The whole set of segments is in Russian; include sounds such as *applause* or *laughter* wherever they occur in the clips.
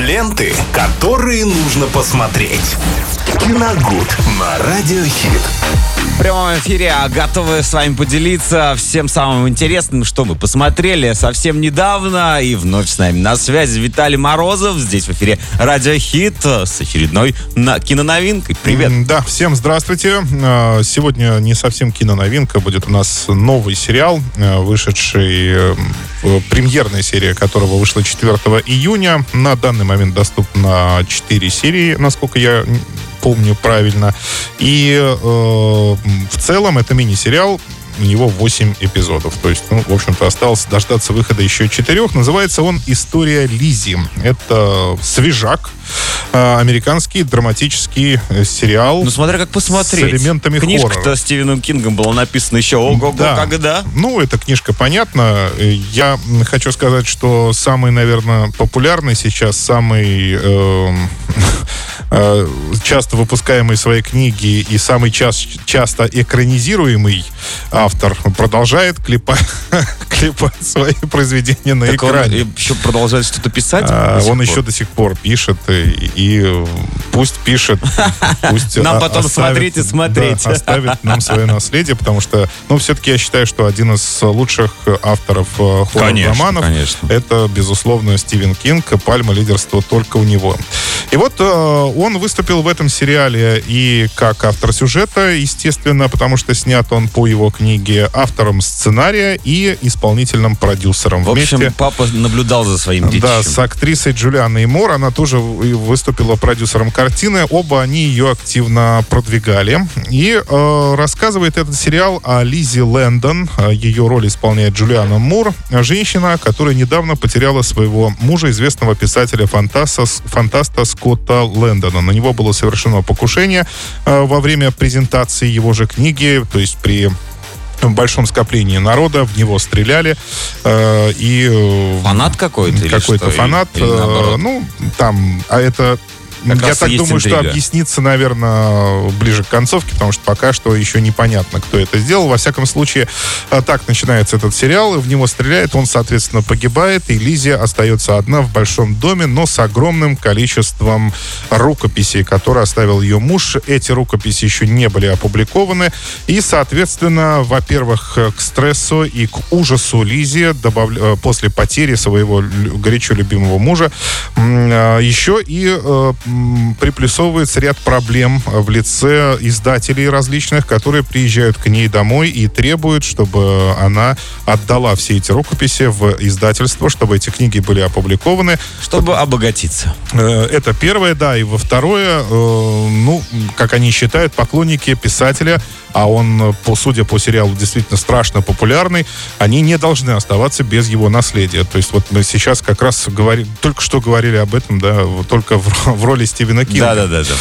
Ленты, которые нужно посмотреть. Киногуд на Радиохит. В прямом эфире а готовы с вами поделиться всем самым интересным, что мы посмотрели совсем недавно. И вновь с нами на связи Виталий Морозов. Здесь в эфире Радио Хит с очередной на киноновинкой. Привет. М, Да, всем здравствуйте. А, Сегодня не совсем киноновинка, будет у нас новый сериал, э, вышедший, э, в- премьерная серия которого вышла 4 июня. На данный момент доступна 4 серии, насколько я помню правильно. И э, в целом это мини-сериал, у него 8 эпизодов. То есть, ну, в общем-то, осталось дождаться выхода еще четырех. Называется он «История Лизи». Это свежак, американский драматический э, сериал. Ну, смотря как посмотреть. С элементами Книжка-то хоррора. Стивеном Кингом была написана еще ого-го, Да. когда. Ну, эта книжка понятна. Э, Я хочу сказать, что самый, наверное, популярный сейчас, самый эм, *laughs* э, часто выпускаемый свои книги и самый час- часто экранизируемый автор продолжает клепать, *laughs* клепать свои произведения на Так он экране. еще продолжает что-то писать? А, он пор? еще до сих пор пишет, и, и, пусть пишет, пусть Нам потом смотреть и смотреть. да, оставит нам свое наследие, потому что, ну, все-таки я считаю, что один из лучших авторов э, хоррор-романов это, безусловно, Стивен Кинг, пальма лидерства только у него. И вот э, он выступил в этом сериале и как автор сюжета, естественно, потому что снят он по его книге, автором сценария и исполнительным продюсером. В общем, Вместе папа наблюдал за своим детищем. да, с актрисой Джулианой Мор. Она тоже выступила продюсером картины. Оба они ее активно продвигали. И э, рассказывает этот сериал о Лизе Лэндон. Э, Ее роль исполняет Джулиана Мур. Женщина, которая недавно потеряла своего мужа, известного писателя-фантаста, фантаста Скотта Лэндона. На него было совершено покушение э, во время презентации его же книги, то есть при большом скоплении народа, в него стреляли, э, и... э, Фанат какой-то? или какой-то фанат. Или наоборот? э, ну, там, а это... Как я так думаю, что интрига. объяснится, наверное, ближе к концовке, потому что пока что еще непонятно, кто это сделал. Во всяком случае, э, так начинается этот сериал, и в него стреляет, он, соответственно, погибает, и Лизия остается одна в большом доме, но с огромным количеством рукописей, которые оставил ее муж. Эти рукописи еще не были опубликованы, и, соответственно, во-первых, э, к стрессу и к ужасу Лизи добавля- э, после потери своего горячо любимого мужа еще и приплюсовывается ряд проблем в лице издателей различных, которые приезжают к ней домой и требуют, чтобы она отдала все эти рукописи в издательство, чтобы эти книги были опубликованы. Чтобы обогатиться. Э, Это первое, да. И во второе, э, ну, как они считают, поклонники писателя, а он, э, по, судя по сериалу, действительно страшно популярный, они не должны оставаться без его наследия. То есть вот мы сейчас как раз говорим, только что говорили об этом, да, только в, *laughs* в роли Стивена Кинга. Да-да-да. да.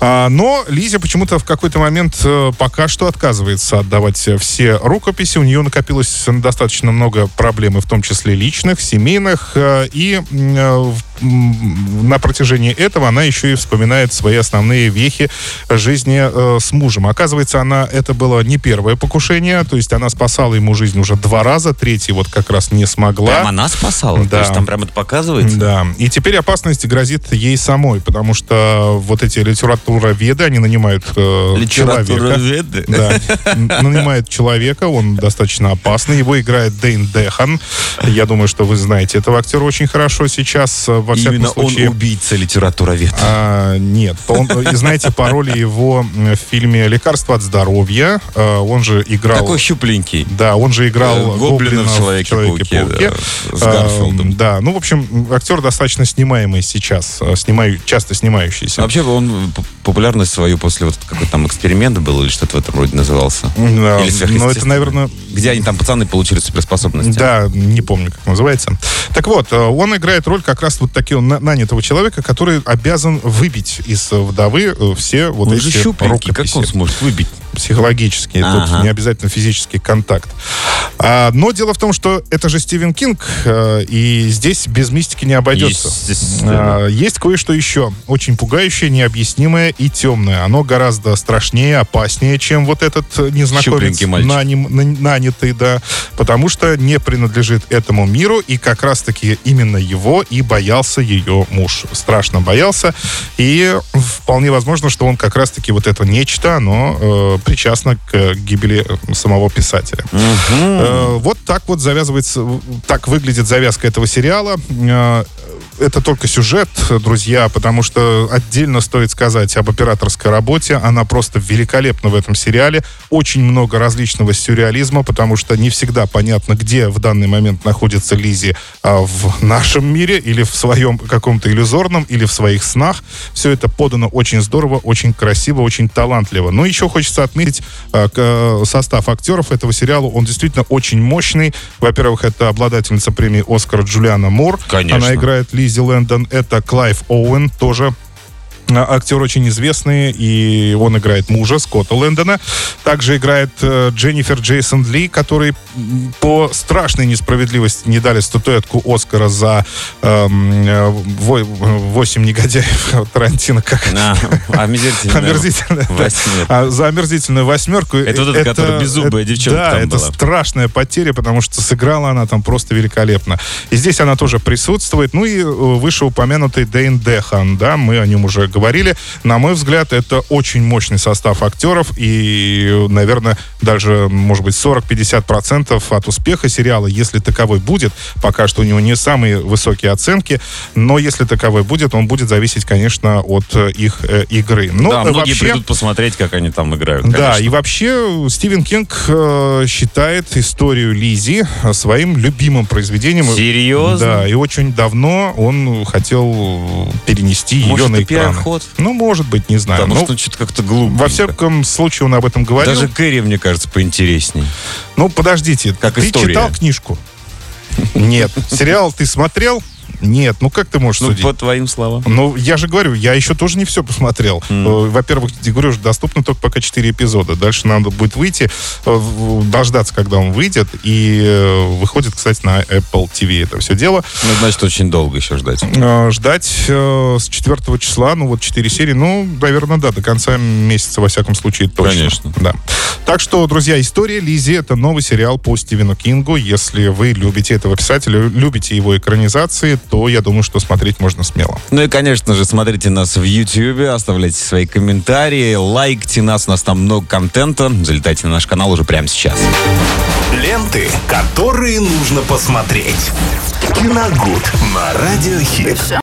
А, но Лиза почему-то в какой-то момент э, пока что отказывается отдавать все рукописи. У нее накопилось достаточно много проблем, и в том числе личных, семейных. э, и в- на протяжении этого она еще и вспоминает свои основные вехи жизни э, с мужем. Оказывается, она это было не первое покушение, то есть она спасала ему жизнь уже два раза, третий вот как раз не смогла. Прям она спасала? То Да. есть там прям это показывается? Да. И теперь опасность грозит ей самой, потому что вот эти литературоведы, они нанимают э, человека. Да, н- нанимает человека, он достаточно опасный. Его играет Дэйн Дехан. Я думаю, что вы знаете этого актера очень хорошо сейчас. Э, Во всяком Именно случае, он убийца литературовед. а, нет, он, знаете, по роли его в фильме «Лекарство от здоровья», э, он же играл... Такой щупленький. Да, он же играл Э, Гоблина в «Человеке-пауке», да, с Гарфилдом. Да, ну, в общем, актер достаточно снимаемый сейчас, э, снимаю, часто снимающийся. Вообще он популярность свою после вот какой-то там эксперимент был или что-то в этом роде назывался. Да, Или но это, наверное, Где они там, пацаны, получили суперспособности. да, не помню, как называется. Так вот, э, он играет роль как раз вот такого на- нанятого человека, который обязан выбить из вдовы э, все вот Он эти щупленький, как рукописи. он сможет выбить? психологический, Ага. тут не обязательно физический контакт. А, но дело в том, что это же Стивен Кинг, э, и здесь без мистики не обойдется. А, есть кое-что еще, очень пугающее, необъяснимое и темное. Оно гораздо страшнее, опаснее, чем вот этот э, незнакомец, наним- на- нанятый, да, потому что не принадлежит этому миру, и как раз-таки именно его и боялся боялся ее муж. Страшно боялся. И вполне возможно, что он как раз-таки вот это нечто, оно э, причастно к гибели самого писателя. Э, вот так вот завязывается, так выглядит завязка этого сериала. Э, это только сюжет, друзья, потому что отдельно стоит сказать об операторской работе. Она просто великолепна в этом сериале. Очень много различного сюрреализма, потому что не всегда понятно, где в данный момент находится Лизи а, в нашем мире или в своем каком-то иллюзорном, или в своих снах. Все это подано очень здорово, очень красиво, очень талантливо. Но еще хочется отметить а, состав актеров этого сериала. Он действительно очень мощный. Во-первых, это обладательница премии Оскара Джулиана Мур. Конечно. Она играет Лиззи Лиззи Лэндон, это Клайв Оуэн, тоже актер очень известный, и он играет мужа Скотта Лэндона. Также играет э, Дженнифер Джейсон Ли, который по страшной несправедливости не дали статуэтку Оскара за эм, э, восемь негодяев *laughs* Тарантино. Как? А, омерзительная. *laughs* омерзительная да. а, за омерзительную восьмерку. Это вот эта, которая беззубая это, девчонка Да, это была. страшная потеря, потому что сыграла она там просто великолепно. И здесь она тоже присутствует. Ну и э, вышеупомянутый Дэйн Дехан, да, мы о нем уже говорили. На мой взгляд, это очень мощный состав актеров, и, наверное, даже, может быть, 40-50% от успеха сериала, если таковой будет, пока что у него не самые высокие оценки, но если таковой будет, он будет зависеть, конечно, от э, их э, игры. Но да, многие вообще, придут посмотреть, как они там играют. Конечно. Да, и вообще Стивен Кинг э, считает историю Лизи своим любимым произведением. Серьезно? Да, и очень давно он хотел перенести Может, ее на экран ход? Ну, может быть, не знаю. Потому ну, что что-то как-то глупо. Во всяком случае, он об этом говорил. Даже Кэрри, мне кажется, поинтересней. Ну, подождите. Как ты история. читал книжку? *laughs* Нет. Сериал ты смотрел? Нет, ну как ты можешь ну, судить? по твоим словам. Ну, я же говорю, я еще тоже не все посмотрел. Mm. Во-первых, я говорю, доступно только пока 4 эпизода. Дальше надо будет выйти, э, дождаться, когда он выйдет. И э, выходит, кстати, на Apple TV это все дело. Ну, значит, очень долго еще ждать. Ждать с 4 числа, ну, вот 4 серии, ну, наверное, да, до конца месяца, во всяком случае, точно. Конечно. Да. Так что, друзья, история Лизи это новый сериал по Стивену Кингу. Если вы любите этого писателя, любите его экранизации, то я думаю, что смотреть можно смело. Ну и, конечно же, смотрите нас в YouTube, оставляйте свои комментарии, лайкайте нас, у нас там много контента. Залетайте на наш канал уже прямо сейчас. Ленты, которые нужно посмотреть. Киногуд на Радиохит.